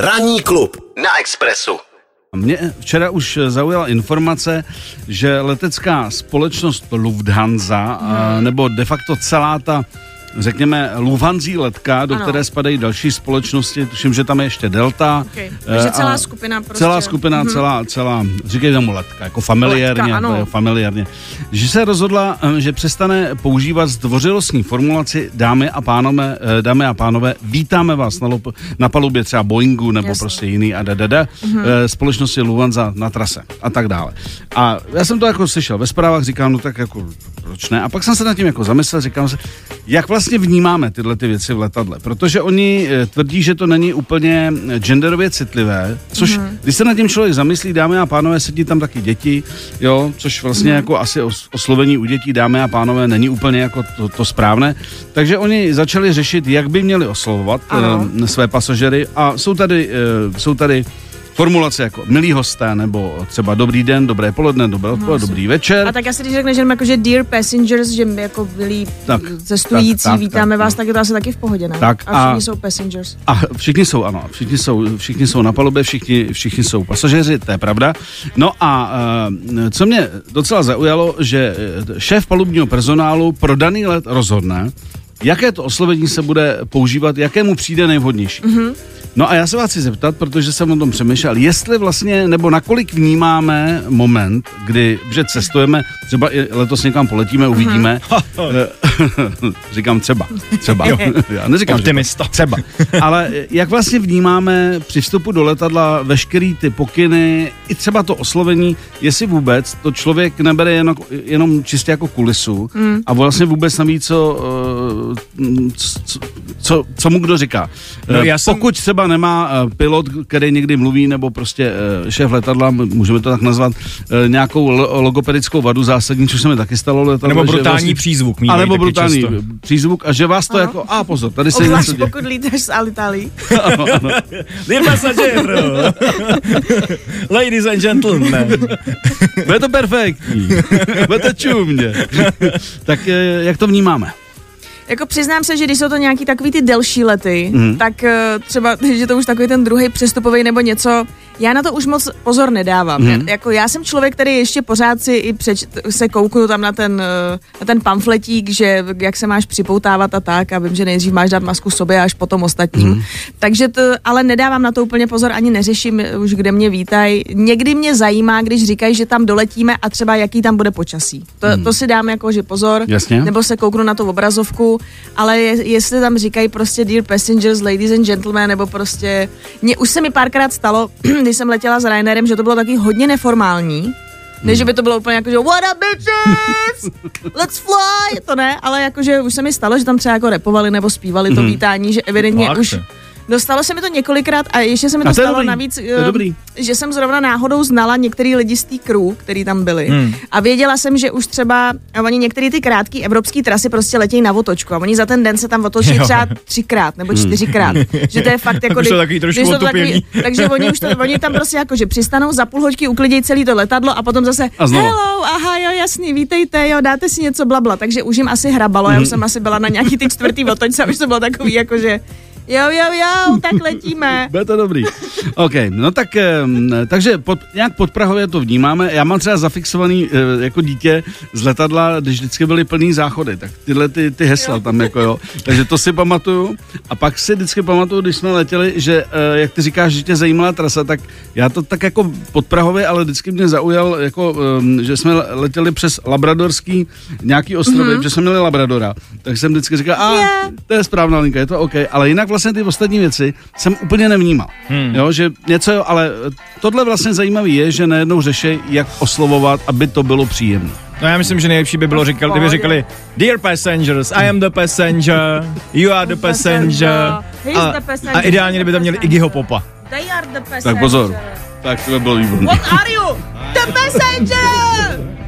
Ranní klub na Expressu. Mě včera už zaujala informace, že letecká společnost Lufthansa, hmm. nebo de facto celá ta řekněme, Lufthansa letka, do ano. které spadají další společnosti, tuším, že tam je ještě Delta. Okay. Takže celá skupina prostě. Celá skupina, hmm. celá, celá, říkej tomu letka, jako familiárně, letka, ano. familiárně. Že se rozhodla, eh, že přestane používat zdvořilostní formulaci dámy a pánové, eh, dámy a pánové, vítáme vás na, lop, na palubě třeba Boeingu nebo Jasně. prostě jiný a da, hmm. společnosti Lufthansa na trase a tak dále. A já jsem to jako slyšel ve zprávách, říkám, no tak jako proč ne? A pak jsem se nad tím jako zamyslel, říkám se, jak vlastně vnímáme tyhle ty věci v letadle? Protože oni eh, tvrdí, že to není úplně eh, genderově citlivé, což mm-hmm. když se nad tím člověk zamyslí, dámy a pánové, sedí tam taky děti, jo, což vlastně mm-hmm. jako asi oslovení u dětí, dámy a pánové, není úplně jako to, to správné. Takže oni začali řešit, jak by měli oslovovat uh, své pasažery a jsou tady, jsou tady formulace jako milý hosté, nebo třeba dobrý den, dobré poledne, dobré odpoledne, no, dobrý večer. A tak asi když řekneš jenom jako, že dear passengers, že my jako milí tak, cestující, tak, tak, vítáme tak, vás, tak je to asi taky v pohodě, ne? Tak, a všichni a, jsou passengers. A všichni jsou, ano, všichni jsou, všichni jsou na palubě, všichni, všichni jsou pasažéři, to je pravda. No a uh, co mě docela zaujalo, že eh, šéf palubního personálu pro daný let rozhodne, jaké to oslovení se bude používat, jakému přijde nejvhodnější. Mm-hmm. No a já se vás chci zeptat, protože jsem o tom přemýšlel, jestli vlastně, nebo nakolik vnímáme moment, kdy, že cestujeme, třeba i letos někam poletíme, uvidíme. Uh-huh. Říkám třeba, třeba. já neříkám, Optimista. Že třeba. Ale jak vlastně vnímáme při vstupu do letadla veškerý ty pokyny, i třeba to oslovení, jestli vůbec to člověk nebere jenom, jenom čistě jako kulisu mm. a vlastně vůbec neví, co, eh, co, co, co mu kdo říká. No, já jsem... Pokud třeba nemá uh, pilot, který někdy mluví, nebo prostě šéf letadla, můžeme to tak nazvat, nějakou logopedickou vadu zásadní, což se mi taky stalo letadlo. Nebo brutální vlastně, přízvuk. A nebo brutální často. přízvuk a že vás to Aha. jako, a pozor, tady se něco děje. pokud lítáš z Alitalii. ano, ano. Passenger, ladies and gentlemen. Bude to perfektní. Bude to čumně. tak jak to vnímáme? Jako přiznám se, že když jsou to nějaký takový ty delší lety, mm. tak eh, třeba, že to už takový ten druhý přestupový nebo něco, já na to už moc pozor nedávám. Mm. Jako já jsem člověk, který ještě pořád si i přeč, se kouknu tam na ten, eh, na ten pamfletík, že jak se máš připoutávat a tak a vím, že nejdřív máš dát masku sobě až potom ostatním. Mm. Takže to, ale nedávám na to úplně pozor, ani neřeším už, kde mě vítají. Někdy mě zajímá, když říkají, že tam doletíme a třeba jaký tam bude počasí. To, mm. to si dám jako, že pozor, Jasně. nebo se kouknu na tu obrazovku ale je, jestli tam říkají prostě dear passengers, ladies and gentlemen, nebo prostě, mě už se mi párkrát stalo, když jsem letěla s Rainerem, že to bylo taky hodně neformální, než že by to bylo úplně jako, že what up bitches, let's fly, to ne, ale jakože už se mi stalo, že tam třeba jako repovali nebo zpívali to mhm. vítání, že evidentně Fakt. už Dostalo se mi to několikrát a ještě se mi to, to stalo dobrý. navíc, to je dobrý. že jsem zrovna náhodou znala některý lidi z té crew, který tam byli. Hmm. A věděla jsem, že už třeba oni některé ty krátké evropské trasy prostě letějí na otočku a oni za ten den se tam otočí jo. třeba třikrát nebo hmm. čtyřikrát. Hmm. že to je fakt jako... Kdy, takový trošku to takový, takže oni už to, oni tam prostě jako, že přistanou, za půl hoďky uklidějí celý to letadlo a potom zase a hello, aha, jo, jasný, vítejte, jo, dáte si něco blabla. Takže už jim asi hrabalo, hmm. já už jsem asi byla na nějaký ty čtvrtý otočce už to bylo takový jako, že Jo, jo, jo, tak letíme. Bude to dobrý. OK, no tak, takže pod, nějak podprahově to vnímáme. Já mám třeba zafixovaný eh, jako dítě z letadla, když vždycky byly plný záchody, tak tyhle ty, ty hesla jo. tam jako jo. Takže to si pamatuju. A pak si vždycky pamatuju, když jsme letěli, že eh, jak ty říkáš, že tě zajímala trasa, tak já to tak jako podprahově, ale vždycky mě zaujal, jako, že jsme letěli přes Labradorský nějaký ostrovy, mm-hmm. že jsme měli Labradora. Tak jsem vždycky říkal, a yeah. to je správná linka, je to OK, ale jinak vlastně vlastně ty ostatní věci jsem úplně nevnímal. Hmm. Jo, že něco, jo, ale tohle vlastně zajímavé je, že najednou řeší, jak oslovovat, aby to bylo příjemné. No já myslím, že nejlepší by bylo, říkali, kdyby říkali Dear passengers, I am the passenger, you are the passenger. A, a ideálně, kdyby tam měli Iggyho Popa. They are the passenger. Tak pozor. Tak to by bylo výborné. What are you? The passenger!